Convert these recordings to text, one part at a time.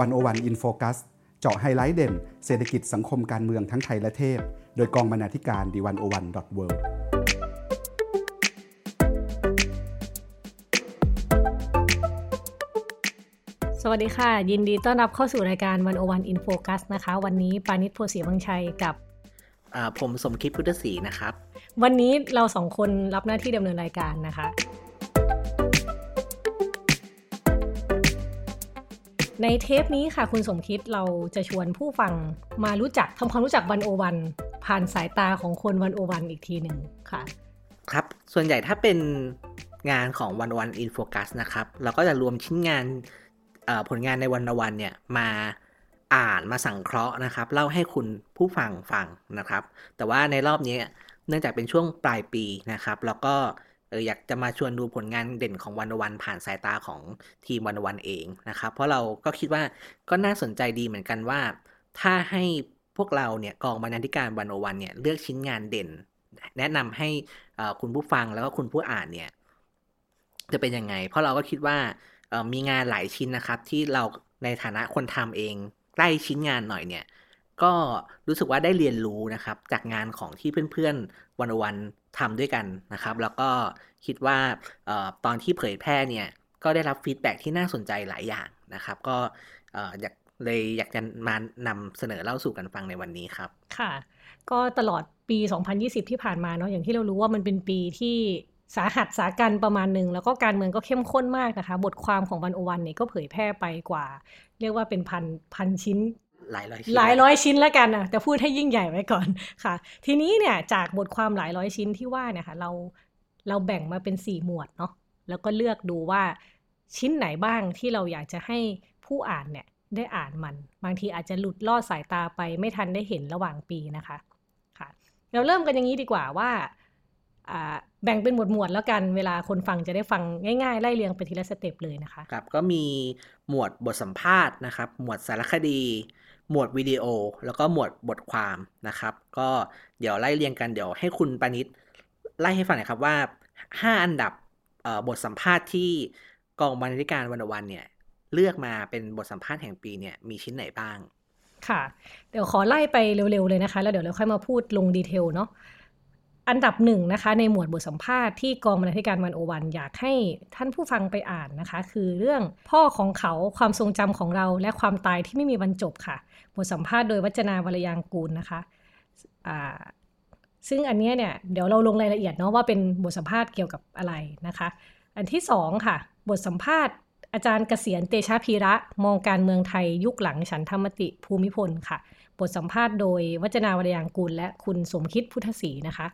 วันโอวัน In Focus เจาะไฮไลท์เด่น เศรษฐกิจสังคมการเมืองทั้งไทยและเทศ โดยกองบรรณาธิการ the101.worldสวัสดีค่ะ ยินดีต้อนรับเข้าสู่รายการวันโอวัน In Focus นะคะ วันนี้ปานิชโพสีวังชัยกับผมสมคิดพุทธศรีนะครับ วันนี้เราสองคนรับหน้าที่ดำเนินรายการนะคะ ในเทปนี้ค่ะคุณสมคิดเราจะชวนผู้ฟังมารู้จักทำความรู้จักวันโอวันผ่านสายตาของคนวันโอวันอีกทีหนึ่งค่ะ ครับส่วนใหญ่ถ้าเป็นงานของวันวันอินโฟกัสนะครับ เราก็จะรวมชิ้นงานผลงานในวันวันเนี่ยมาอ่านมาสังเคราะห์นะครับ เล่าให้คุณผู้ฟังฟังนะครับ แต่ว่าในรอบนี้เนื่องจากเป็นช่วงปลายปีนะครับ แล้วก็ เอออยากจะมาชวนดูผลงานเด่นของวันวันผ่านสายตาของทีมวันวันเองนะครับ เพราะเราก็คิดว่าก็น่าสนใจดีเหมือนกันว่า ถ้าให้พวกเราเนี่ยกองบรรณาธิการวันวันเนี่ยเลือกชิ้นงานเด่น แนะนำให้คุณผู้ฟังแล้วก็คุณผู้อ่านเนี่ยจะเป็นยังไง เพราะเราก็คิดว่ามีงานหลายชิ้นนะครับ ที่เราในฐานะคนทำเองใกล้ชิ้นงานหน่อยเนี่ยก็รู้สึกว่าได้เรียนรู้นะครับ จากงานของที่เพื่อนๆวันวัน ทำด้วยกันนะครับ แล้วก็คิดว่าเออตอนที่เผยแพร่เนี่ยก็ได้รับ feedback ที่น่าสนใจหลายอย่างนะครับ ก็อยากเลยอยากจะมานำเสนอเล่าสู่กันฟังในวันนี้ครับ ค่ะ ก็ตลอดปี 2020 ที่ผ่านมาเนาะอย่างที่เรารู้ว่ามันเป็นปีที่สาหัสสากรรจ์ประมาณหนึ่งแล้วก็การเมืองก็เข้มข้นมากนะคะ บทความของวันโอวันเนี่ยก็เผยแพร่ไปกว่า เรียกว่าเป็นพันพันชิ้น หลายร้อยชิ้นหลายร้อยชิ้นแล้วกันนะแต่พูดให้ยิ่งใหญ่ไว้ก่อนค่ะ ทีนี้เนี่ยจากบทความหลายร้อยชิ้นที่ว่าเนี่ยค่ะเราเราแบ่งมาเป็นสี่หมวดเนาะแล้วก็เลือกดูว่าชิ้นไหนบ้างที่เราอยากจะให้ผู้อ่านเนี่ยได้อ่านมัน บางทีอาจจะหลุดลอดสายตาไปไม่ทันได้เห็นระหว่างปีนะคะค่ะ เราเริ่มกันอย่างนี้ดีกว่าว่าแบ่งเป็นหมวดหมวดแล้วกันเวลาคนฟังจะได้ฟังง่ายๆ ไล่เรียงไปทีละสเต็ปเลยนะคะครับก็มีหมวดบทสัมภาษณ์นะครับ หมวดสารคดี หมวดวิดีโอ แล้วก็หมวดบทความนะครับ ก็เดี๋ยวไล่เรียงกันเดี๋ยวให้คุณปานิชไล่ให้ฟังหน่อยครับว่า 5 อันดับบทสัมภาษณ์ที่กองบรรณาธิการวันวันเนี่ยเลือกมาเป็นบทสัมภาษณ์แห่งปีเนี่ยมีชิ้นไหนบ้าง ค่ะ เดี๋ยวขอไล่ไปเร็วๆเลยนะคะ แล้วเดี๋ยวเราค่อยมาพูดลงดีเทลเนาะ อันดับหนึ่งนะคะ ในหมวดบทสัมภาษณ์ที่กองบรรณาธิการวันโอวันอยากให้ท่านผู้ฟังไปอ่านนะคะ คือเรื่องพ่อของเขาความทรงจำของเราและความตายที่ไม่มีวันจบค่ะ บทสัมภาษณ์โดยวัจนาวรยางกูลนะคะะซึ่งอันนี้เนี่ยเดี๋ยวเราลงรายละเอียดเนาะว่าเป็นบทสัมภาษณ์เกี่ยวกับอะไรนะคะ อันที่สองค่ะ บทสัมภาษณ์อาจารย์เกษียณเตชะพีระ มองการเมืองไทยยุคหลังฉันธรรมติภูมิพลค่ะ บทสัมภาษณ์โดยวัจนาวรยางกูล และคุณสมคิดพุทธศรีนะคะ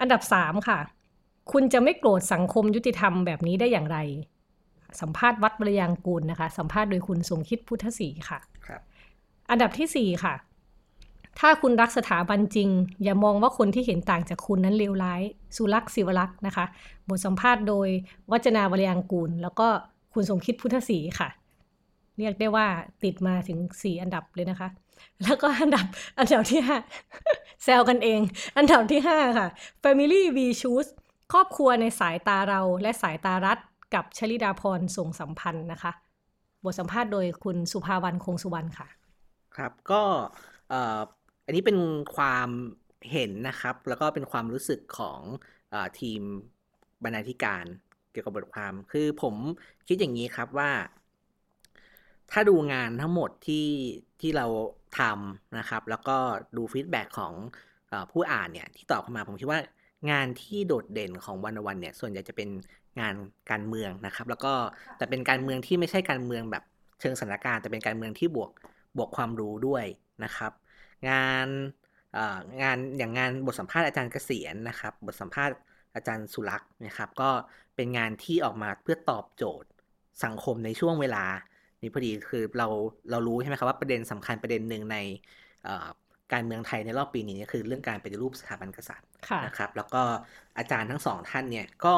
อันดับสามค่ะ คุณจะไม่โกรธสังคมยุติธรรมแบบนี้ได้อย่างไร สัมภาษณ์วัดบริยางกูลนะคะ สัมภาษณ์โดยคุณสมคิดพุทธศรีค่ะครับ อันดับที่สี่ค่ะ ถ้าคุณรักสถาบันจริง อย่ามองว่าคนที่เห็นต่างจากคุณนั้นเลวร้าย สุรักษ์ศิวรักษ์นะคะ บทสัมภาษณ์โดยวัจนาบริยางกูล แล้วก็คุณสมคิดพุทธศรีค่ะ เรียกได้ว่าติดมาถึงสี่อันดับเลยนะคะ แล้วก็อันดับอันดับที่ห้าแซวกันเอง อันดับที่ห้าค่ะ Family V Choose ครอบครัวในสายตาเราและสายตารัฐกับชลิดาพรส่งสัมพันธ์นะคะ บทสัมภาษณ์โดยคุณสุภาวันคงสุวรรณค่ะ ครับก็อันนี้เป็นความเห็นนะครับ แล้วก็เป็นความรู้สึกของอทีมบรรณาธิการเกี่ยวกับบทความ คือผมคิดอย่างนี้ครับว่า ถ้าดูงานทั้งหมดที่ที่เราทำนะครับ แล้วก็ดูฟีดแบ็ของอผู้อ่านเนี่ยที่ตอบเข้ามาผมคิดว่างานที่โดดเด่นของวันวันเนี่ย ส่วนใหญ่จะเป็นงานการเมืองนะครับ แล้วก็แต่เป็นการเมืองที่ไม่ใช่การเมืองแบบเชิงสถานการณ์แต่เป็นการเมืองที่บวกบวกความรู้ด้วยนะครับ งานงานอย่างงานบทสัมภาษณ์อาจารย์เกษียณนะครับ บทสัมภาษณ์อาจารย์สุรักษ์นะครับ ก็เป็นงานที่ออกมาเพื่อตอบโจทย์สังคมในช่วงเวลา นี่พอดีคือเราเรารู้ใช่ไหมครับว่าประเด็นสำคัญประเด็นหนึ่งในการเมืองไทยในรอบปีนี้คือเรื่องการปฏิรูปสถาบันกษัตริย์นะครับ แล้วก็อาจารย์ทั้งสองท่านเนี่ยก็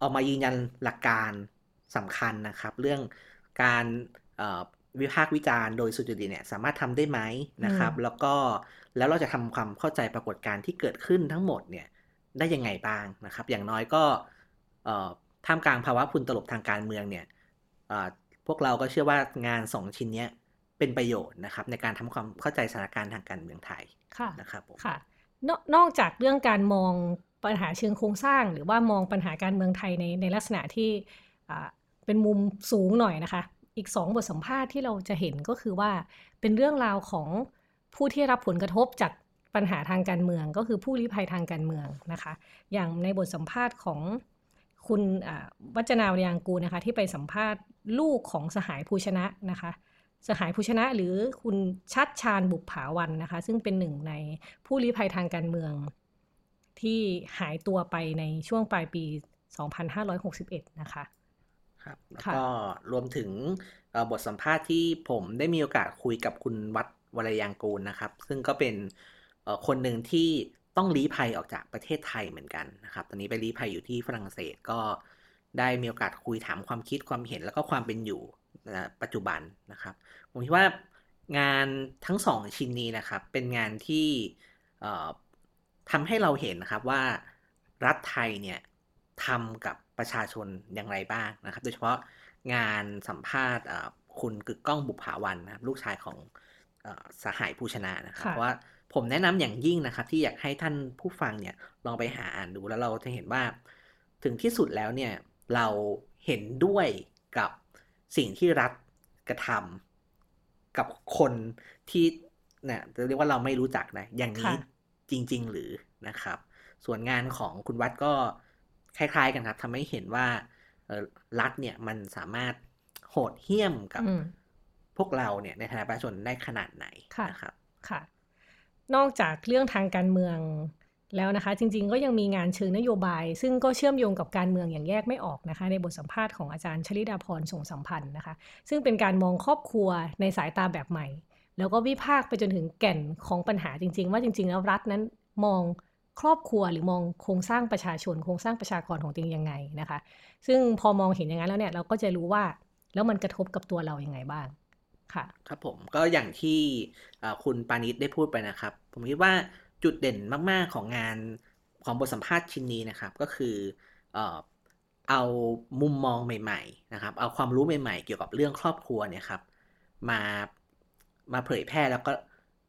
ออกมายืนยันหลักการสำคัญนะครับ เรื่องการวิพากษ์วิจารณ์โดยสุจริตเนี่ยสามารถทำได้ไหมนะครับ แล้วก็แล้วเราจะทำความเข้าใจปรากฏการณ์ที่เกิดขึ้นทั้งหมดเนี่ยได้ยังไงบ้างนะครับ อย่างน้อยก็ท่ามกลางภาวะพุนตลบทางการเมืองเนี่ย พวกเราก็เชื่อว่างานสองชิ้นนี้เป็นประโยชน์นะครับ ในการทำความเข้าใจสถานการณ์ทางการเมืองไทยค่ะนะครับผมค่ะนนอกจากเรื่องการมองปัญหาเชิงโครงสร้าง หรือว่ามองปัญหาการเมืองไทยในในลักษณะที่อ่าเป็นมุมสูงหน่อยนะคะ อีกสองบทสัมภาษณ์ที่เราจะเห็นก็คือว่าเป็นเรื่องราวของผู้ที่รับผลกระทบจากปัญหาทางการเมือง ก็คือผู้ลี้ภัยทางการเมืองนะคะ อย่างในบทสัมภาษณ์ของ คุณอ่าวัจนาวรยางกูลนะคะที่ไปสัมภาษณ์ลูกของสหายภูชนะนะคะสหายภูชนะหรือคุณชัดชาญบุปผาวันนะคะ ซึ่งเป็นหนึ่งในผู้ลี้ภัยทางการเมือง ที่หายตัวไปในช่วงปลายปี 2561 นะคะครับแล้วค่ะก็รวมถึงเอ่อบทสัมภาษณ์ที่ผมได้มีโอกาสคุยกับคุณวัดวรยางกูลนะครับ ซึ่งก็เป็นเอ่อคนหนึ่งที่ ต้องลี้ภัยออกจากประเทศไทยเหมือนกันนะครับ ตอนนี้ไปลี้ภัยอยู่ที่ฝรั่งเศสก็ได้มีโอกาสคุยถามความคิดความเห็นแล้วก็ความเป็นอยู่นปัจจุบันนะครับ ผมคิดว่างานทั้งสองชิ้นนี้นะครับเป็นงานที่ทำให้เราเห็นนะครับว่ารัฐไทยเนี่ยทำกับประชาชนอย่างไรบ้างนะครับ โดยเฉพาะงานสัมภาษณ์คุณกึกก้องบุภาวันนะครับลูกชายของอสหายผู้ชนะนะครับเพราะว่า ผมแนะนำอย่างยิ่งนะครับ ที่อยากให้ท่านผู้ฟังเนี่ยลองไปหาอ่านดูแล้วเราจะเห็นว่า ถึงที่สุดแล้วเนี่ยเราเห็นด้วยกับสิ่งที่รัฐกระทำกับคนที่เนี่ยจะเรียกว่าเราไม่รู้จักนะอย่างนี้ค่ะจริง ๆ หรือนะครับ ส่วนงานของคุณวัดก็คล้าย ๆ กันครับทำให้เห็นว่าเอ่อรัฐเนี่ยมันสามารถโหดเหี้ยมกับอืมพวกเราเนี่ยในฐานะประชาชนได้ขนาดไหนค่ะนะครับค่ะ นอกจากเรื่องทางการเมืองแล้วนะคะจริงๆก็ยังมีงานเชิงนโยบาย ซึ่งก็เชื่อมโยงกับการเมืองอย่างแยกไม่ออกนะคะ ในบทสัมภาษณ์ของอาจารย์ชลิดาพรส่งสัมพันธ์นะคะ ซึ่งเป็นการมองครอบครัวในสายตาแบบใหม่ แล้วก็วิพากษ์ไปจนถึงแก่นของปัญหาจริง ๆ ว่าจริง ๆ แล้วรัฐนั้นมองครอบครัวหรือมองโครงสร้างประชาชน โครงสร้างประชากรของตัวเองยังไงนะคะ ซึ่งพอมองเห็นอย่างนั้นแล้วเนี่ยเราก็จะรู้ว่าแล้วมันกระทบกับตัวเราอยัางไงบ้าง ค่ะ ครับผมก็อย่างที่คุณปานิชได้พูดไปนะครับ ผมคิดว่าจุดเด่นมาก ๆ ของงานของบทสัมภาษณ์ชิ้นนี้นะครับ ก็คือเอามุมมองใหม่ ๆ นะครับ เอาความรู้ใหม่ ๆ เกี่ยวกับเรื่องครอบครัวเนี่ยครับมามาเผยแพร่แล้วก็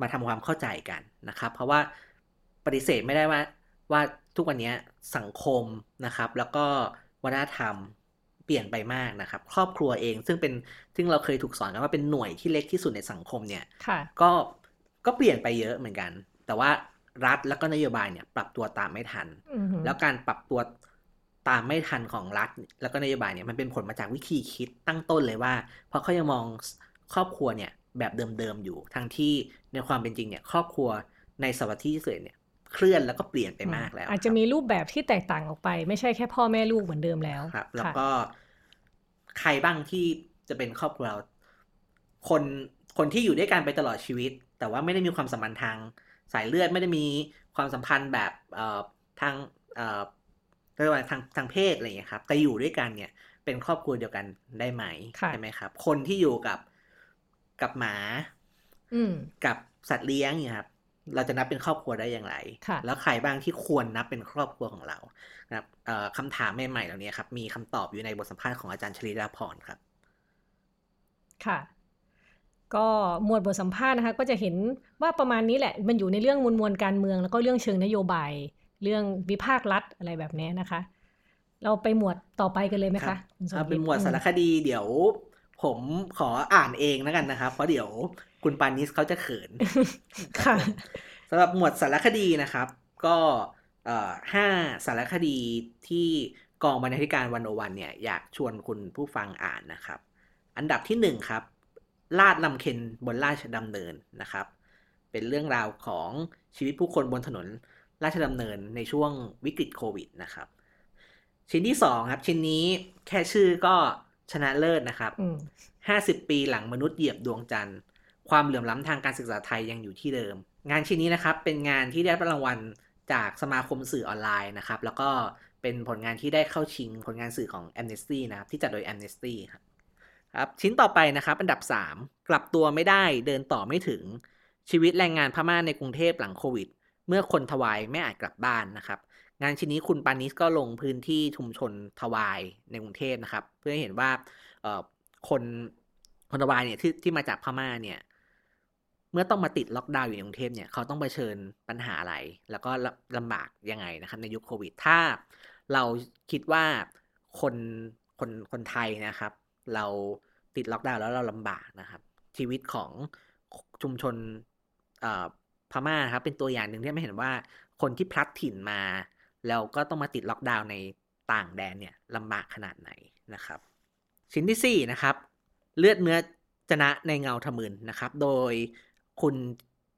มาทำความเข้าใจกันนะครับ เพราะว่าปฏิเสธไม่ได้ว่าว่าทุกวันนี้สังคมนะครับ แล้วก็วัฒนธรรม ปลี่ยนไปมากนะครับ ครอบครัวเองซึ่งเป็นซึ่งเราเคยถูกสอนกันว่าเป็นหน่วยที่เล็กที่สุดในสังคมเนี่ยค่ะก็ก็เปลี่ยนไปเยอะเหมือนกัน แต่ว่ารัฐแล้วก็นโยบายเนี่ย ปรับตัวตามไม่ทันอือหือแล้วการปรับตัวตามไม่ทันของรัฐ แล้วก็นโยบายเนี่ยมันเป็นผลมาจากวิธีคิดตั้งต้นเลยว่า เพราะเขายังมองครอบครัวเนี่ยแบบเดิมๆอยู่ทั้งที่ในความเป็นจริงเนี่ยครอบครัวในศตวรรษที่20เนี่ยเคลื่อนแล้วก็เปลี่ยนไปมากแล้ว อาจจะมีรูปแบบที่แตกต่างออกไป ไม่ใช่แค่พ่อแม่ลูกเหมือนเดิมแล้วครับ แล้วค่ะก็ ใครบ้างที่จะเป็นครอบครัวเราคนคนที่อยู่ด้วยกันไปตลอดชีวิต แต่ว่าไม่ได้มีความสัมพันธ์ทางสายเลือดไม่ได้มีความสัมพันธ์แบบเอ่อทางเอ่อเรียกว่าทางทางเพศอะไรอย่างเงี้ยครับแต่อยู่ด้วยกันเนี่ย เป็นครอบครัวเดียวกันได้ไหมค่ะใช่ไหมครับ คนที่อยู่กับกับหมา อืมกับสัตว์เลี้ยงเนี่ยครับ เราจะนับเป็นครอบครัวได้อย่างไรค่ะแล้วใครบ้างที่ควรนับเป็นครอบครัวของเรานะครับเอ่อคำถามใหม่ๆเหล่านี้ครับ มีคำตอบอยู่ในบทสัมภาษณ์ของอาจารย์ชลิดาพรครับ ค่ะ ก็หมวดบทสัมภาษณ์นะคะ ก็จะเห็นว่าประมาณนี้แหละ มันอยู่ในเรื่องมวลมวลการเมือง แล้วก็เรื่องเชิงนโยบาย เรื่องวิพากษ์รัฐอะไรแบบนี้นะคะ เราไปหมวดต่อไปกันเลยไหมครัคะบคุณสเอามเป็นคิดหมวดสารอืคดีเดี๋ยว ผมขออ่านเองแล้วกันนะครับเพราะเดี๋ยวคุณปานิสเขาจะเขินค่ะสำหรับหมวดสารคดีนะครับ ก็เอ่อห้าสารคดีที่กองบรรณาธิการวันโอวันเนี่ยอยากชวนคุณผู้ฟังอ่านนะครับ อันดับที่หนึ่งครับ ลาดลำเค็นบนราชดำเนินนะครับ เป็นเรื่องราวของชีวิตผู้คนบนถนนราชดำเนินในช่วงวิกฤตโควิดนะครับ ชิ้นที่สองครับ ชิ้นนี้แค่ชื่อก็ ชนะเลิศนะครับอืม50ปีหลังมนุษย์เหยียบดวงจันทร์ ความเหลื่อมล้ำทางการศึกษาไทยยังอยู่ที่เดิม งานชิ้นนี้นะครับ เป็นงานที่ได้รับรางวัลจากสมาคมสื่อออนไลน์นะครับ แล้วก็เป็นผลงานที่ได้เข้าชิงผลงานสื่อของ Amnesty นะครับ ที่จัดโดย Amnesty ครับครับ ชิ้นต่อไปนะครับ อันดับ 3 กลับตัวไม่ได้เดินต่อไม่ถึงชีวิตแรงงานพม่าในกรุงเทพหลังโควิด เมื่อคนทวายไม่อาจกลับบ้านนะครับ งานชิ้นนี้คุณปานิสก็ลงพื้นที่ชุมชนทวายในกรุงเทพนะครับ เพื่อให้เห็นว่าคนคนตะวันเนี่ยที่ที่มาจากพม่าเนี่ย เมื่อต้องมาติดล็อกดาวน์อยู่ในกรุงเทพเนี่ยเขาต้องเผชิญปัญหาอะไร แล้วก็ลำบากยังไงนะครับ ในยุคโควิด ถ้าเราคิดว่าคนคนคนไทยนะครับ เราติดล็อกดาวน์แล้วเราลำบากนะครับ ชีวิตของชุมชนพม่าครับเป็นตัวอย่างหนึ่งที่ไม่เห็นว่าคนที่พลัดถิ่นมา แล้วก็ต้องมาติดล็อกดาวน์ในต่างแดนเนี่ยลำบากขนาดไหนนะครับ ชิ้นที่ 4 นะครับ เลือดเนื้อจนะในเงาทมืนนะครับ โดยคุณ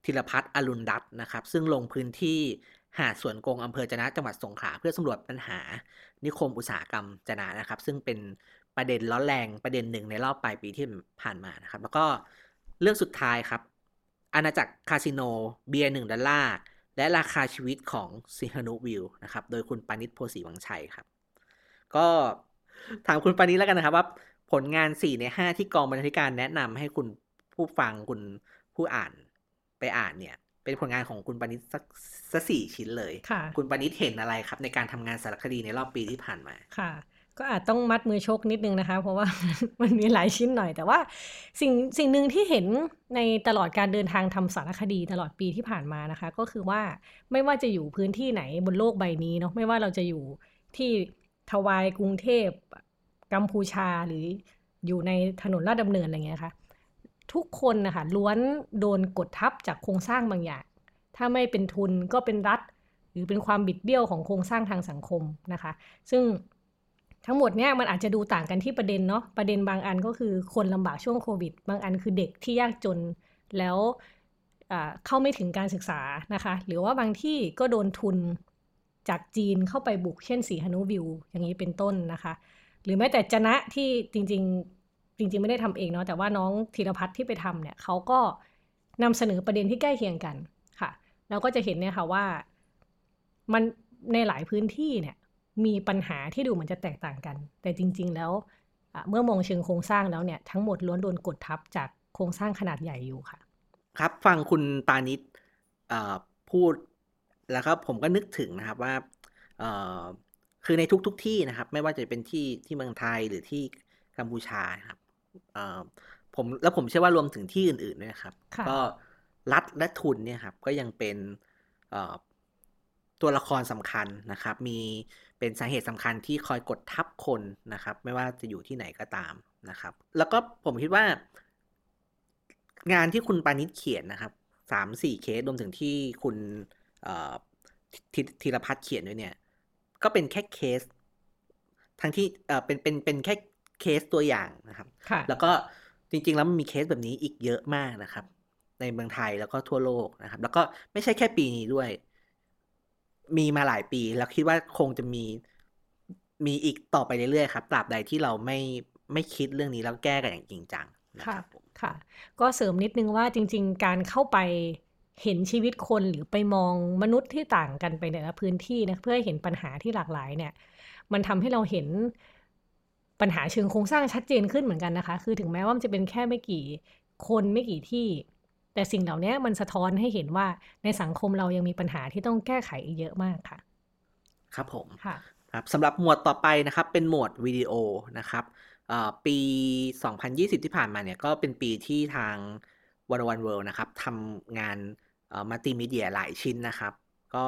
ธีรพัฒน์อรุณรัตน์นะครับ ซึ่งลงพื้นที่หาดสวนกงอำเภอจนะจังหวัดสงขลาเพื่อสำรวจปัญหา นิคมอุตสาหกรรมจนะนะครับ ซึ่งเป็นประเด็นร้อนแรงประเด็นหนึ่งในรอบปลายปีที่ผ่านมานะครับ แล้วก็เรื่องสุดท้ายครับอาณาจักรคาสิโนเบียร์หนึ่งดอลลาร์ และราคาชีวิตของสีหนุวิลล์นะครับ โดยคุณปาณิสโพธิ์ศรีวังชัยครับ ก็ถามคุณปาณิสแล้วกันนะครับว่าผลงาน 4 ใน 5 ที่กองบรรณาธิการแนะนำให้คุณผู้ฟังคุณผู้อ่านไปอ่านเนี่ย เป็นผลงานของคุณปานิชสักสักสี่ชิ้นเลยค่ะคุณปานิชเห็นอะไรครับ ในการทำงานสารคดีในรอบปีที่ผ่านมาค่ะ ก็อาจต้องมัดมือชกนิดนึงนะคะ เพราะว่ามันมีหลายชิ้นหน่อย แต่ว่าสิ่งสิ่งหนึ่งที่เห็นในตลอดการเดินทางทำสารคดีตลอดปีที่ผ่านมานะคะ ก็คือว่าไม่ว่าจะอยู่พื้นที่ไหนบนโลกใบนี้เนาะไม่ว่าเราจะอยู่ที่ทวายกรุงเทพกัมพูชาหรืออยู่ในถนนลาดดำเนินอะไรเงี้ยค่ะทุกคนนะคะล้วนโดนกดทับจากโครงสร้างบางอย่าง ถ้าไม่เป็นทุนก็เป็นรัฐ หรือเป็นความบิดเบี้ยวของโครงสร้างทางสังคมนะคะ ซึ่ง ทั้งหมดเนี่ยมันอาจจะดูต่างกันที่ประเด็นเนาะประเด็นบางอันก็คือคนลำบากช่วงโควิด บางอันคือเด็กที่ยากจนแล้วเข้าไม่ถึงการศึกษานะคะ หรือว่าบางที่ก็โดนทุนจากจีนเข้าไปบุกเช่นสีฮานุวิว อย่างนี้เป็นต้นนะคะ หรือแม้แต่จนะที่จริงๆจริง ๆ ไม่ได้ทำเองเนาะแต่ว่าน้องธีรพัฒน์ที่ไปทำเนี่ยเขาก็นำเสนอประเด็นที่ใกล้เคียงกันค่ะ เราก็จะเห็นเนี่ยค่ะว่ามันในหลายพื้นที่เนี่ย มีปัญหาที่ดูเหมือนจะแตกต่างกัน แต่จริง ๆ แล้วเมื่อมองเชิงโครงสร้างแล้วเนี่ยทั้งหมดล้วนโดนกดทับจากโครงสร้างขนาดใหญ่อยู่ค่ะ ครับฟังคุณปานิชพูดแล้วครับผมก็นึกถึงนะครับว่าคือในทุกๆทที่นะครับ ไม่ว่าจะเป็นที่ที่เมืองไทยหรือที่กัมพูชาครับผมแล้วผมเชื่อว่ารวมถึงที่อื่นๆด้วยครับ ก็รัฐและทุนเนี่ยครับก็ยังเป็นตัวละครสำคัญนะครับ มี เป็นสาเหตุสำคัญที่คอยกดทับคนนะครับ ไม่ว่าจะอยู่ที่ไหนก็ตามนะครับ แล้วก็ผมคิดว่า งานที่คุณปานิชเขียนนะครับสามสี่เคสรวมถึงที่คุณธีรพัฒน์เขียนด้วยเนี่ย ก็เป็นแค่เคส ทั้งที่เออเป็นเป็นเป็นแค่เคสตัวอย่างนะครับ แล้วก็จริง ๆ แล้วมันมีเคสแบบนี้อีกเยอะมากนะครับ ในเมืองไทยแล้วก็ทั่วโลกนะครับ แล้วก็ไม่ใช่แค่ปีนี้ด้วย มีมาหลายปี แล้วคิดว่าคงจะมีมีอีกต่อไปเรื่อยๆครับตราบใดที่เราไม่ไม่คิดเรื่องนี้แล้วแก้กันอย่างจริงจังนะครับค่ะ ก็เสริมนิดนึงว่าจริง ๆ การเข้าไปเห็นชีวิตคนหรือไปมองมนุษย์ที่ต่างกันไปในแต่ละพื้นที่นะเพื่อให้เห็นปัญหาที่หลากหลายเนี่ย มันทำให้เราเห็นปัญหาเชิงโครงสร้างชัดเจนขึ้นเหมือนกันนะคะ คือถึงแม้ว่ามันจะเป็นแค่ไม่กี่คนไม่กี่ที่ แต่สิ่งเหล่านี้มันสะท้อนให้เห็นว่าในสังคมเรายังมีปัญหาที่ต้องแก้ไขอีกเยอะมากค่ะ ครับผมค่ะครับสำหรับหมวดต่อไปนะครับ เป็นหมวดวิดีโอนะครับปี 2020 ที่ผ่านมาเนี่ยก็เป็นปีที่ทางวันวันเวิลด์นะครับทำงานมัลติมีเดียหลายชิ้นนะครับ ก็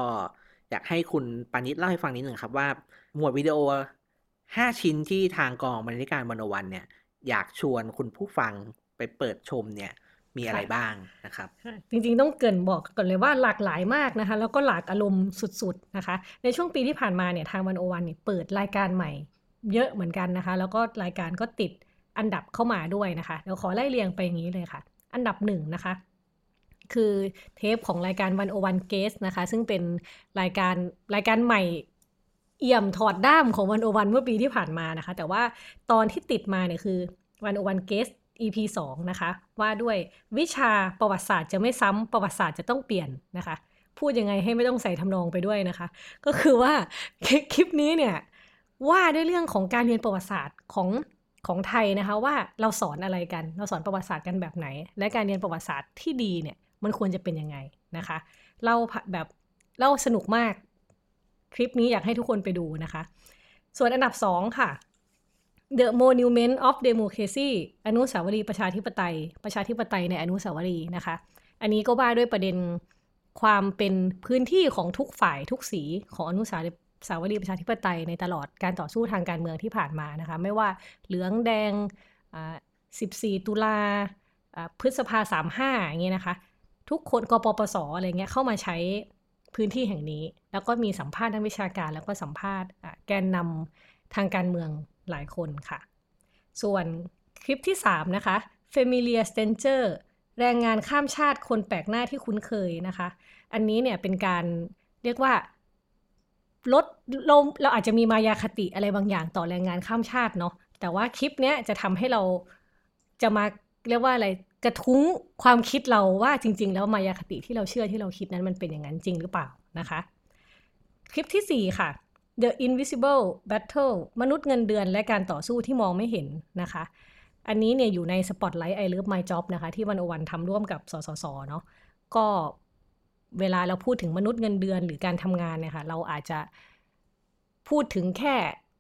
อยากให้คุณปานิชเล่าให้ฟังนิดหนึ่งครับว่าหมวดวิดีโอ 5 ชิ้นที่ทางกองบรรณาธิการวันวันเนี่ยอยากชวนคุณผู้ฟังไปเปิดชมเนี่ย มีอะไรบ้างนะครับ จริงๆต้องเกินบอกก่อนเลยว่าหลากหลายมากนะคะ แล้วก็หลากอารมณ์สุดๆนะคะ ในช่วงปีที่ผ่านมาเนี่ยทางวันโอวันเนี่ยเปิดรายการใหม่เยอะเหมือนกันนะคะ แล้วก็รายการก็ติดอันดับเข้ามาด้วยนะคะเดี๋ยวขอไล่เรียงไปอย่างนี้เลยค่ะ อันดับหนึ่งนะคะ คือเทปของรายการวันโอวันเกสนะคะ ซึ่งเป็นรายการรายการใหม่เอี่ยมถอดด้ามของวันโอวันเมื่อปีที่ผ่านมานะคะ แต่ว่าตอนที่ติดมาเนี่ยคือวันโอวันเกส EP 2 นะคะ ว่าด้วยวิชาประวัติศาสตร์จะไม่ซ้ำประวัติศาสตร์จะต้องเปลี่ยนนะคะ พูดยังไงให้ไม่ต้องใส่ทำนองไปด้วยนะคะ ก็คือว่าคลิปนี้เนี่ยว่าด้วยเรื่องของการเรียนประวัติศาสตร์ของของไทยนะคะ ว่าเราสอนอะไรกัน เราสอนประวัติศาสตร์กันแบบไหน และการเรียนประวัติศาสตร์ที่ดีเนี่ยมันควรจะเป็นยังไงนะคะเล่าแบบเล่าสนุกมาก คลิปนี้อยากให้ทุกคนไปดูนะคะ ส่วนอันดับสองค่ะ The Monument of Democracy อนุสาวรีย์ประชาธิปไตย ประชาธิปไตยในอนุสาวรีย์นะคะ อันนี้ก็ว่าด้วยประเด็นความเป็นพื้นที่ของทุกฝ่ายทุกสีของอนุสาวรีย์ประชาธิปไตยในตลอดการต่อสู้ทางการเมืองที่ผ่านมานะคะ ไม่ว่าเหลืองแดง 14 ตุลาพฤษภาสามห้าอย่างเงี้ยนะคะ ทุกคนกปปสอะไรเงี้ยเข้ามาใช้พื้นที่แห่งนี้ แล้วก็มีสัมภาษณ์ทางวิชาการ แล้วก็สัมภาษณ์แกนนำทางการเมือง หลายคนค่ะ ส่วนคลิปที่ 3 นะคะ Familiar Stranger แรงงานข้ามชาติคนแปลกหน้าที่คุ้นเคยนะคะ อันนี้เนี่ยเป็นการเรียกว่าลดเราเราอาจจะมีมายาคติอะไรบางอย่างต่อแรงงานข้ามชาติเนาะแต่ว่าคลิปเนี้ยจะทำให้เราจะมาเรียกว่าอะไรกระทุ้งความคิดเราว่าจริง ๆ แล้วมายาคติที่เราเชื่อที่เราคิดนั้นมันเป็นอย่างนั้นจริงหรือเปล่านะคะ คลิปที่ 4 ค่ะ The Invisible Battle มนุษย์เงินเดือนและการต่อสู้ที่มองไม่เห็นนะคะ อันนี้เนี่ยอยู่ใน Spotlight I Love My Job นะคะ ที่วันอวันทำร่วมกับสสสเนาะก็เวลาเราพูดถึงมนุษย์เงินเดือนหรือการทำงานเนี่ยค่ะเราอาจจะพูดถึงแค่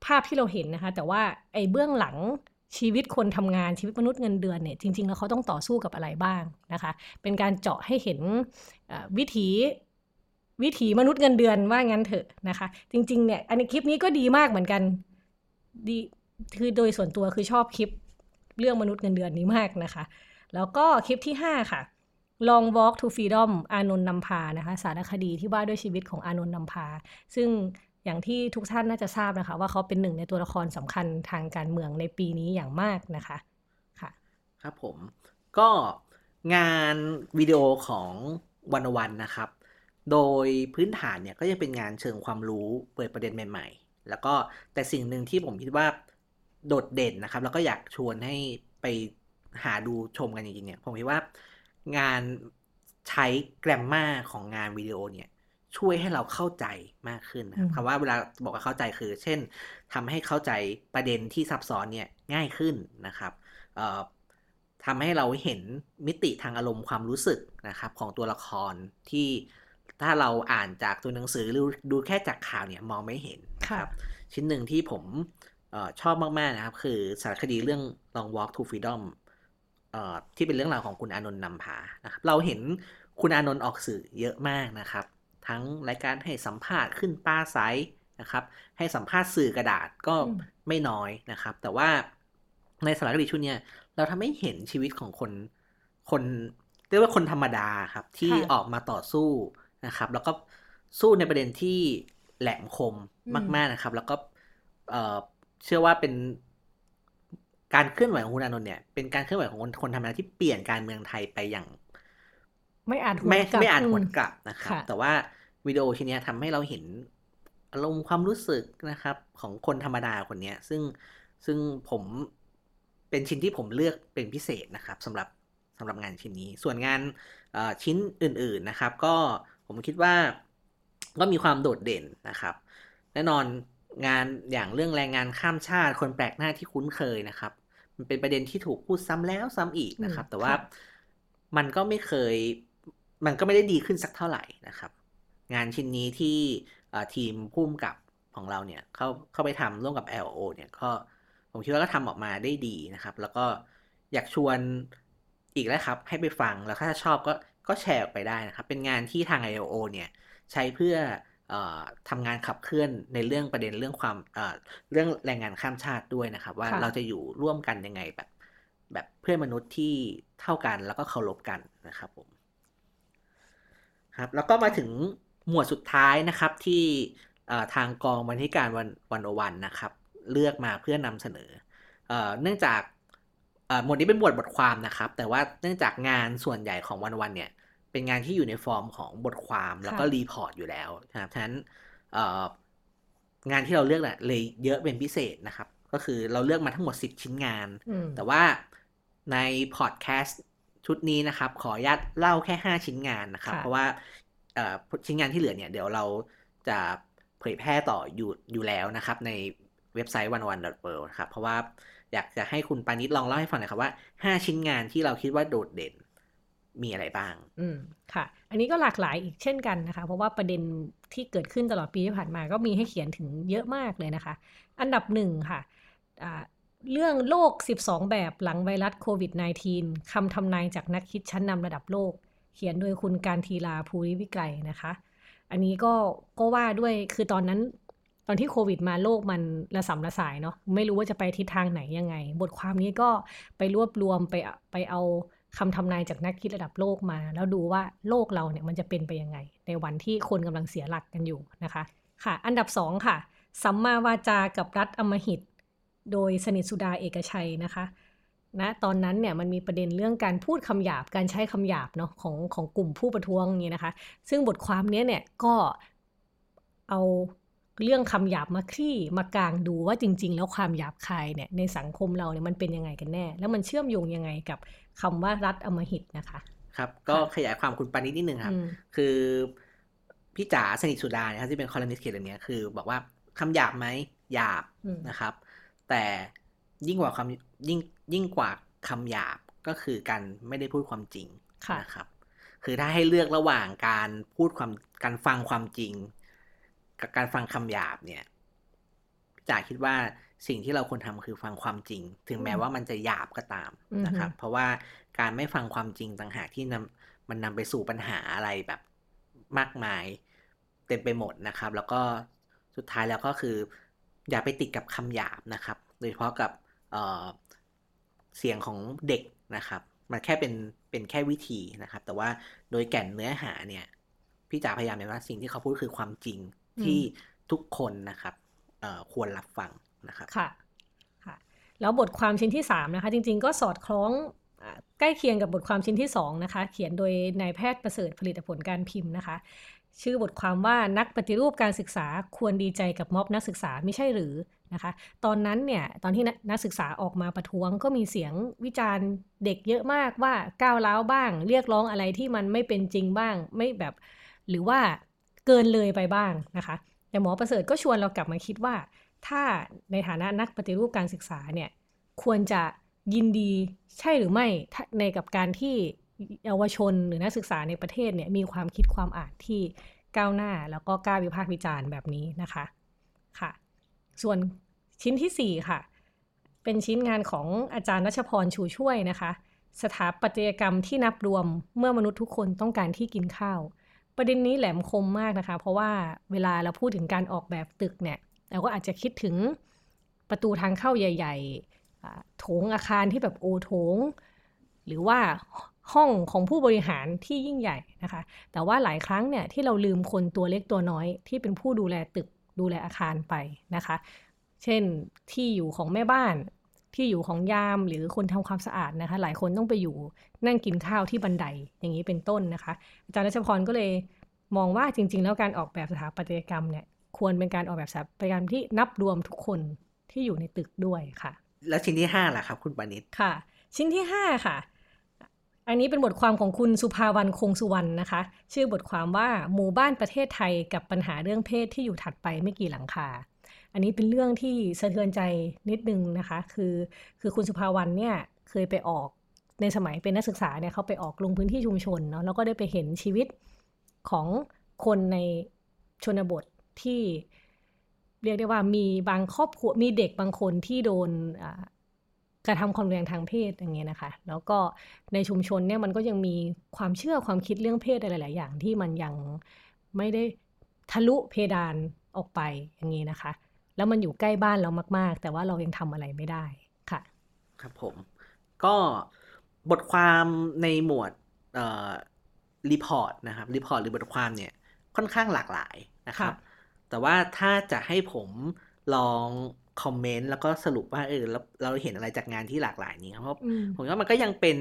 ภาพที่เราเห็นนะคะ แต่ว่าไอ้เบื้องหลังชีวิตคนทำงานชีวิตมนุษย์เงินเดือนเนี่ยจริง ๆ แล้วเขาต้องต่อสู้กับอะไรบ้างนะคะ เป็นการเจาะให้เห็นวิถี วิถีมนุษย์เงินเดือนว่างั้นเถอะนะคะ จริงๆเนี่ยอันนี้คลิปนี้ก็ดีมากเหมือนกันดีคือโดยส่วนตัวคือชอบคลิปเรื่องมนุษย์เงินเดือนนี้มากนะคะ แล้วก็คลิปที่ 5 ค่ะ Long Walk to Freedom อานนท์นำพานะคะ สารคดีที่ว่าด้วยชีวิตของอานนท์นำพา ซึ่งอย่างที่ทุกท่านน่าจะทราบนะคะ ว่าเขาเป็นหนึ่งในตัวละครสำคัญทางการเมืองในปีนี้อย่างมากนะคะค่ะ ครับผม ก็งานวิดีโอของวันวันนะครับ โดยพื้นฐานเนี่ยก็ยังเป็นงานเชิงความรู้เปิดประเด็นใหม่ ๆ แล้วก็แต่สิ่งหนึ่งที่ผมคิดว่าโดดเด่นนะครับ แล้วก็อยากชวนให้ไปหาดูชมกันจริงๆเนี่ยผมคิดว่างานใช้แกรมมาของงานวิดีโอเนี่ยช่วยให้เราเข้าใจมากขึ้นนะครับคำว่าเวลาบอกว่าเข้าใจคือ เช่นทำให้เข้าใจประเด็นที่ซับซ้อนเนี่ยง่ายขึ้นนะครับทำให้เราเห็นมิติทางอารมณ์ความรู้สึกนะครับ ของตัวละครที่ ถ้าเราอ่านจากตัวหนังสือหรือดูแค่จากข่าวเนี่ยมองไม่เห็นครับ ชิ้นหนึ่งที่ผมออชอบมาก ๆ นะครับ คือสารคดีเรื่อง Long Walk to Freedom ที่เป็นเรื่องราวของคุณอานนท์นำพานะครับเราเห็นคุณอานนท์ออกสื่อเยอะมากนะครับ ทั้งรายการให้สัมภาษณ์ขึ้นปาไซนะครับ ให้สัมภาษณ์สื่อกระดาษก็ไม่น้อยนะครับ แต่ว่าในสารคดีชุดนี้เราทำให้เห็นชีวิตของคนคนเรียกว่าคนธรรมดาครับ ที่ออกมาต่อสู้ นะครับ แล้วก็สู้ในประเด็นที่แหลมคมมากๆนะครับ แล้วก็เชื่อว่าเป็นการเคลื่อนไหวของคุณอานนท์เนี่ยเป็นการเคลื่อนไหวของคนคนธรรมดาที่เปลี่ยนการเมืองไทยไปอย่าง ไม่อ่านไม่ไม่อ่านหวนกลับนะครับ แต่ว่าวิดีโอชิ้นนี้ทำให้เราเห็นอารมณ์ความรู้สึกนะครับ ของคนธรรมดาคนนี้ซึ่งซึ่งผมเป็นชิ้นที่ผมเลือกเป็นพิเศษนะครับสำหรับสำหรับงานชิ้นนี้ ส่วนงานชิ้นอื่น ๆนะครับ ก็ ผมคิดว่าก็มีความโดดเด่นนะครับ แน่นอนงานอย่างเรื่องแรงงานข้ามชาติ คนแปลกหน้าที่คุ้นเคยนะครับ มันเป็นประเด็นที่ถูกพูดซ้ำแล้วซ้ำอีกนะครับ แต่ว่ามันก็ไม่เคย มันก็ไม่ได้ดีขึ้นสักเท่าไหร่นะครับ งานชิ้นนี้ที่ทีมพุ่มกับของเราเนี่ยเข้าเข้าไปทำร่วมกับ LO เนี่ยก็ผมคิดว่าก็ทำออกมาได้ดีนะครับ แล้วก็อยากชวนอีกแล้วครับ ให้ไปฟังแล้วถ้าชอบก็ ก็แชร์ออกไปได้นะครับ เป็นงานที่ทาง ILO เนี่ยใช้เพื่ออทำงานขับเคลื่อนในเรื่องประเด็นเรื่องความเรื่องแรงงานข้ามชาติด้วยนะครับ ว่าเราจะอยู่ร่วมกันยังไงแบบ แบบเพื่อนมนุษย์ที่เท่ากันแล้วก็เคารพกันนะครับผมครับแล้วก็มาถึงหมวดสุดท้ายนะครับที่ทางกองบรรณาธิการวันวันโอวันนะครับ เลือกมาเพื่อนำเสนอเนื่องจาก หมวดนี้เป็นหมวดบทความนะครับ แต่ว่าเนื่องจากงานส่วนใหญ่ของวันวันเนี่ย เป็นงานที่อยู่ในฟอร์มของบทความแล้วก็ report อยู่แล้วนะครับฉะนั้นงานที่เราเลือกเนี่ยเลยเยอะเป็นพิเศษนะครับ ก็คือเราเลือกมาทั้งหมด 10 ชิ้นงาน แต่ว่าในพอดแคสต์ชุดนี้นะครับ ขออนุญาตเล่าแค่ 5 ชิ้นงานนะครับ เพราะว่าชิ้นงานที่เหลือเนี่ย เดี๋ยวเราจะเผยแพร่ต่ออยู่อยู่แล้วนะครับ ในเว็บไซต์ one one world นะครับ เพราะว่า อยากจะให้คุณปานิดลองเล่าให้ฟังหน่อยครับว่า5ชิ้นงานที่เราคิดว่าโดดเด่นมีอะไรบ้าง อืม ค่ะ อันนี้ก็หลากหลายอีกเช่นกันนะคะ เพราะว่าประเด็นที่เกิดขึ้นตลอดปีที่ผ่านมาก็มีให้เขียนถึงเยอะมากเลยนะคะ อันดับหนึ่งค่ะ เรื่องโลก 12 แบบหลังไวรัสโควิด -19 คำทำนายจากนักคิดชั้นนำระดับโลก เขียนโดยคุณการทีลาภูริวิไกรนะคะ อันนี้ก็ก็ว่าด้วยคือตอนนั้น ตอนที่โควิดมาโลกมันระสำระสายเนาะไม่รู้ว่าจะไปทิศทางไหนยังไง บทความนี้ก็ไปรวบรวมไปไปเอาคำทำนายจากนักคิดระดับโลกมา แล้วดูว่าโลกเราเนี่ยมันจะเป็นไปยังไง ในวันที่คนกำลังเสียหลักกันอยู่นะคะ ค่ะ อันดับสองค่ะสัมมาวาจากับรัฐอมหิต โดยสนิทสุดาเอกชัยนะคะนะตอนนั้นเนี่ยมันมีประเด็นเรื่องการพูดคำหยาบการใช้คำหยาบเนาะของของกลุ่มผู้ประท้วงนี้นะคะ ซึ่งบทความนี้เนี่ยก็เอา เรื่องคำหยาบมาคลี่มากลางดูว่าจริง ๆ แล้วความหยาบคายเนี่ยในสังคมเราเนี่ยมันเป็นยังไงกันแน่ แล้วมันเชื่อมโยงยังไงกับคำว่ารัฐอมหิตนะคะครับ ก็ขยายความคุณปานิดนิดนึงครับ คือพี่จ๋าสนิทสุดาเนี่ยที่เป็นคอลัมนิสต์เขียนเรื่องนี้คือ บอกว่าคำหยาบไหมหยาบนะครับ แต่ยิ่งกว่าคำยิ่งยิ่งกว่าคำหยาบก็คือการไม่ได้พูดความจริงนะครับ คือถ้าให้เลือกระหว่างการพูดความการฟังความจริง กับการฟังคำหยาบเนี่ยจ่าคิดว่าสิ่งที่เราควรทำคือฟังความจริง ถึงแม้ว่ามันจะหยาบก็ตามนะครับ เพราะว่าการไม่ฟังความจริงต่างหากที่นำมันนำไปสู่ปัญหาอะไรแบบมากมาย เต็มไปหมดนะครับ แล้วก็สุดท้ายแล้วก็คือ อย่าไปติดกับคำหยาบนะครับ โดยเฉพาะกับเเสียงของเด็กนะครับ มันแค่เป็นเป็นแค่วิธีนะครับ แต่ว่าโดยแก่นเนื้อหาเนี่ยพี่จ๋าพยายามเห็นว่าสิ่งที่เขาพูดคือความจริง ที่ทุกคนนะครับควรรับฟังนะครับค่ะค่ะ แล้วบทความชิ้นที่ 3 นะคะ จริง ๆ ก็สอดคล้องใกล้เคียงกับบทความชิ้นที่ 2 นะคะ เขียนโดยนายแพทย์ประเสริฐผลิตผลการพิมพ์นะคะ ชื่อบทความว่านักปฏิรูปการศึกษาควรดีใจกับม็อบนักศึกษาไม่ใช่หรือนะคะ ตอนนั้นเนี่ยตอนที่นักศึกษาออกมาประท้วงก็มีเสียงวิจารณ์เด็กเยอะมากว่าก้าวร้าวบ้าง เรียกร้องอะไรที่มันไม่เป็นจริงบ้างไม่แบบ หรือว่า เกินเลยไปบ้างนะคะแต่หมอประเสริฐก็ชวนเรากลับมาคิดว่า ถ้าในฐานะนักปฏิรูปการศึกษาเนี่ยควรจะยินดีใช่หรือไม่ในกับการที่เยาวชนหรือนักศึกษาในประเทศเนี่ยมีความคิดความอ่านที่ก้าวหน้าแล้วก็กล้าวิพากษ์วิจารณ์แบบนี้นะคะค่ะ ส่วนชิ้นที่ 4 ค่ะ เป็นชิ้นงานของอาจารย์รัชพรชูช่วยนะคะ สถาปัตยกรรมที่นับรวมเมื่อมนุษย์ทุกคนต้องการที่กินข้าว ประเด็นนี้แหลมคมมากนะคะ เพราะว่าเวลาเราพูดถึงการออกแบบตึกเนี่ยเราก็อาจจะคิดถึงประตูทางเข้าใหญ่ๆโถงอาคารที่แบบโอโถง หรือว่าห้องของผู้บริหารที่ยิ่งใหญ่นะคะ แต่ว่าหลายครั้งเนี่ยที่เราลืมคนตัวเล็กตัวน้อยที่เป็นผู้ดูแลตึกดูแลอาคารไปนะคะ เช่นที่อยู่ของแม่บ้าน ที่อยู่ของยามหรือคนทำความสะอาดนะคะ หลายคนต้องไปอยู่นั่งกินข้าวที่บันไดอย่างนี้เป็นต้นนะคะ อาจารย์รัชพรก็เลยมองว่าจริง ๆ แล้วการออกแบบสถาปัตยกรรมเนี่ยควรเป็นการออกแบบสถาปัตยกรรมที่นับรวมทุกคนที่อยู่ในตึกด้วยค่ะ แล้วชิ้นที่ห้าล่ะครับ คุณปานิชค่ะ ชิ้นที่ห้าค่ะ อันนี้เป็นบทความของคุณสุภาวันคงสุวรรณนะคะ ชื่อบทความว่าหมู่บ้านประเทศไทยกับปัญหาเรื่องเพศที่อยู่ถัดไปไม่กี่หลังคา อันนี้เป็นเรื่องที่สะเทือนใจนิดนึงนะคะ คือคือคุณสุภาวันเนี่ยเคยไปออกในสมัยเป็นนักศึกษาเนี่ยเขาไปออกลงพื้นที่ชุมชนเนาะแล้วก็ได้ไปเห็นชีวิตของคนในชนบทที่เรียกได้ว่ามีบางครอบครัวมีเด็กบางคนที่โดนกระทำความรุนแรงทางเพศอย่างเงี้ยนะคะ แล้วก็ในชุมชนเนี่ยมันก็ยังมีความเชื่อความคิดเรื่องเพศอะไรหลาย ๆ อย่างที่มันยังไม่ได้ทะลุเพดานออกไปอย่างนี้นะคะ แล้วมันอยู่ใกล้บ้านเรามาก ๆ แต่ว่าเรายังทำอะไรไม่ได้ค่ะ ครับผม ก็บทความในหมวด report นะครับ report หรือบทความเนี่ยค่อนข้างหลากหลายนะครับ แต่ว่าถ้าจะให้ผมลอง comment แล้วก็สรุปว่าเออเราเราเห็นอะไรจากงานที่หลากหลายนี้เพราะผมว่ามันก็ยังเป็น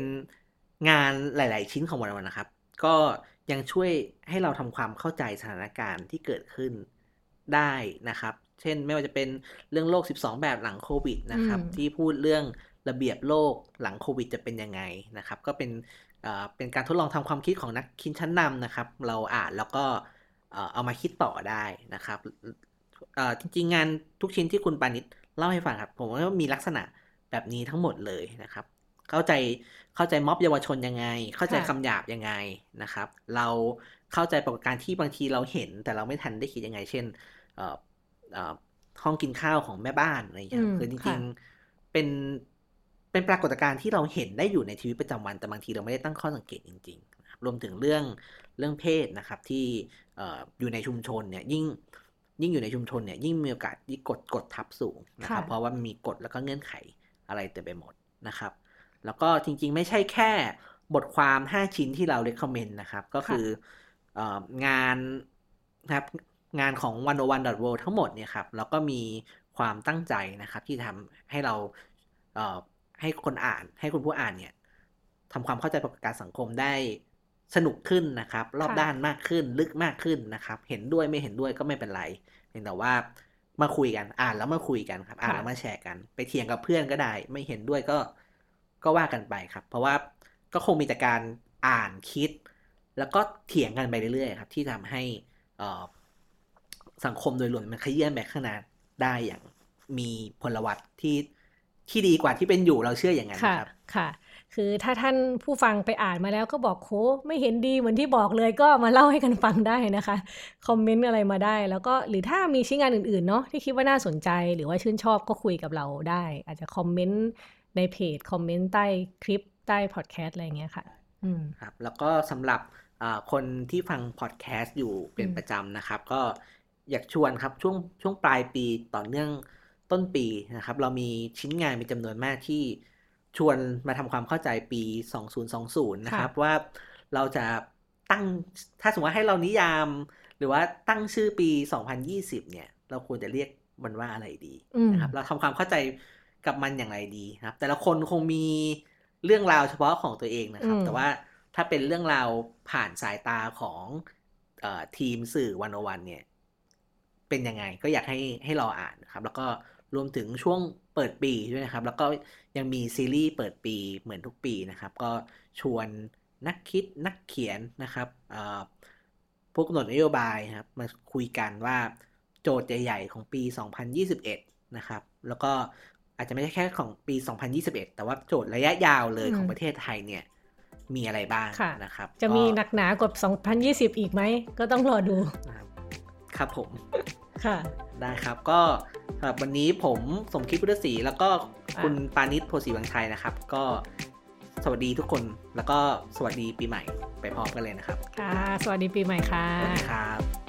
งานหลาย ๆ ชิ้นของวันวันนะครับ ก็ยังช่วยให้เราทำความเข้าใจสถานการณ์ที่เกิดขึ้น ได้นะครับ เช่นไม่ว่าจะเป็นเรื่องโลก 12 แบบหลังโควิดนะครับ ที่พูดเรื่องระเบียบโลกหลังโควิดจะเป็นยังไงนะครับ ก็เป็นเป็นการทดลองทำความคิดของนักคิดชั้นนำนะครับ เราอ่านแล้วก็เอามาคิดต่อได้นะครับจริงๆงานทุกชิ้นที่คุณปานิชเล่าให้ฟังครับ ผมว่ามีลักษณะแบบนี้ทั้งหมดเลยนะครับ เข้าใจเข้าใจม็อบเยาวชนยังไง เข้าใจคำหยาบยังไงนะครับ เรา เข้าใจปรากฏการณ์ที่บางทีเราเห็น แต่เราไม่ทันได้คิดยังไง เช่นห้องกินข้าวของแม่บ้านอะไรอย่างเงี้ยคือจริงๆเป็นเป็นปรากฏการณ์ที่เราเห็นได้อยู่ในชีวิตประจำวัน แต่บางทีเราไม่ได้ตั้งข้อสังเกตจริงๆรวมถึงเรื่องเรื่องเพศนะครับที่อยู่ในชุมชนเนี่ยยิ่งยิ่งอยู่ในชุมชนเนี่ยยิ่งมีโอกาสที่กดกดทับสูงนะครับ เพราะว่ามันมีกฎแล้วก็เงื่อนไขอะไรเต็มไปหมดนะครับ แล้วก็จริงๆ ไม่ใช่แค่บทความ 5 ชิ้นที่เราเ e คคอมเมนต์นะครับ ก็คือ งานนะครับงานของ one o one world ทั้งหมดเนี่ยครับแล้วก็มีความตั้งใจนะครับ ที่ทำให้เราเให้คนอ่านให้คุณผู้อ่านเนี่ยทำความเข้าใจปรากฏการสังคมได้สนุกขึ้นนะครับ รอบด้านมากขึ้นลึกมากขึ้นนะครับ เห็นด้วยไม่เห็นด้วยก็ไม่เป็นไรเพียงแต่ว่ามาคุยกันอ่านแล้วมาคุยกันครับ อ่านแล้วมาแชร์กัน ไปเถียงกับเพื่อนก็ได้ ไม่เห็นด้วยก็ก็ว่ากันไปครับ เพราะว่าก็คงมีแต่การอ่านคิด แล้วก็เถียงกันไปเรื่อยๆครับ ที่ทำให้สังคมโดยรวมมันขยื่นแบกข้างหน้าได้อย่างมีพลวัตที่ที่ดีกว่าที่เป็นอยู่เราเชื่ออย่างนั้นครับค่ะ คือถ้าท่านผู้ฟังไปอ่านมาแล้วก็บอกโคไม่เห็นดีเหมือนที่บอกเลยก็มาเล่าให้กันฟังได้นะคะ คอมเมนต์อะไรมาได้ แล้วก็หรือถ้ามีชิ้นงานอื่นๆเนาะที่คิดว่าน่าสนใจหรือว่าชื่นชอบก็คุยกับเราได้ อาจจะคอมเมนต์ในเพจ คอมเมนต์ใต้คลิปใต้พอดแคสต์อะไรเงี้ยค่ะ อืมครับ แล้วก็สำหรับ คนที่ฟังพอดแคสต์อยู่เป็นประจำนะครับ ก็อยากชวนครับช่วงช่วงปลายปีต่อเนื่องต้นปีนะครับ เรามีชิ้นงานมีจำนวนมากที่ชวนมาทำความเข้าใจปี 2020 นะครับ ว่าเราจะตั้งถ้าสมมติว่าให้เรานิยาม หรือว่าตั้งชื่อปี 2020 เนี่ย เราควรจะเรียกมันว่าอะไรดีนะครับ เราทำความเข้าใจกับมันอย่างไรดีครับ แต่ละคนคงมีเรื่องราวเฉพาะของตัวเองนะครับ แต่ว่า ถ้าเป็นเรื่องราวผ่านสายตาของอทีมสื่อวันอวันเนี่ย เป็นยังไงก็อยากให้ให้รออ่านนะครับ แล้วก็รวมถึงช่วงเปิดปีด้วยนะครับ แล้วก็ยังมีซีรีส์เปิดปีเหมือนทุกปีนะครับ ก็ชวนนักคิดนักเขียนนะครับพวกกำหนดนโยบายครับมาคุยกันว่าโจทย์ใหญ่ๆของปี 2021 นะครับ แล้วก็อาจจะไม่ใช่แค่ของปี 2021 แต่ว่าโจทย์ระยะยาวเลยของประเทศไทยเนี่ย มีอะไรบ้างนะครับ จะมีหนักหนากว่า2020 อีกไหม ก็ต้องรอดู ครับผม ค่ะ ได้ครับก็สำหรับวันนี้ผมสมคิดพุทธศรีแล้วก็คุณปานิชโพสีวังชัยนะครับ ก็สวัสดีทุกคนแล้วก็สวัสดีปีใหม่ไปพร้อมกันเลยนะครับ ค่ะ สวัสดีปีใหม่ค่ะสวัสดีครับ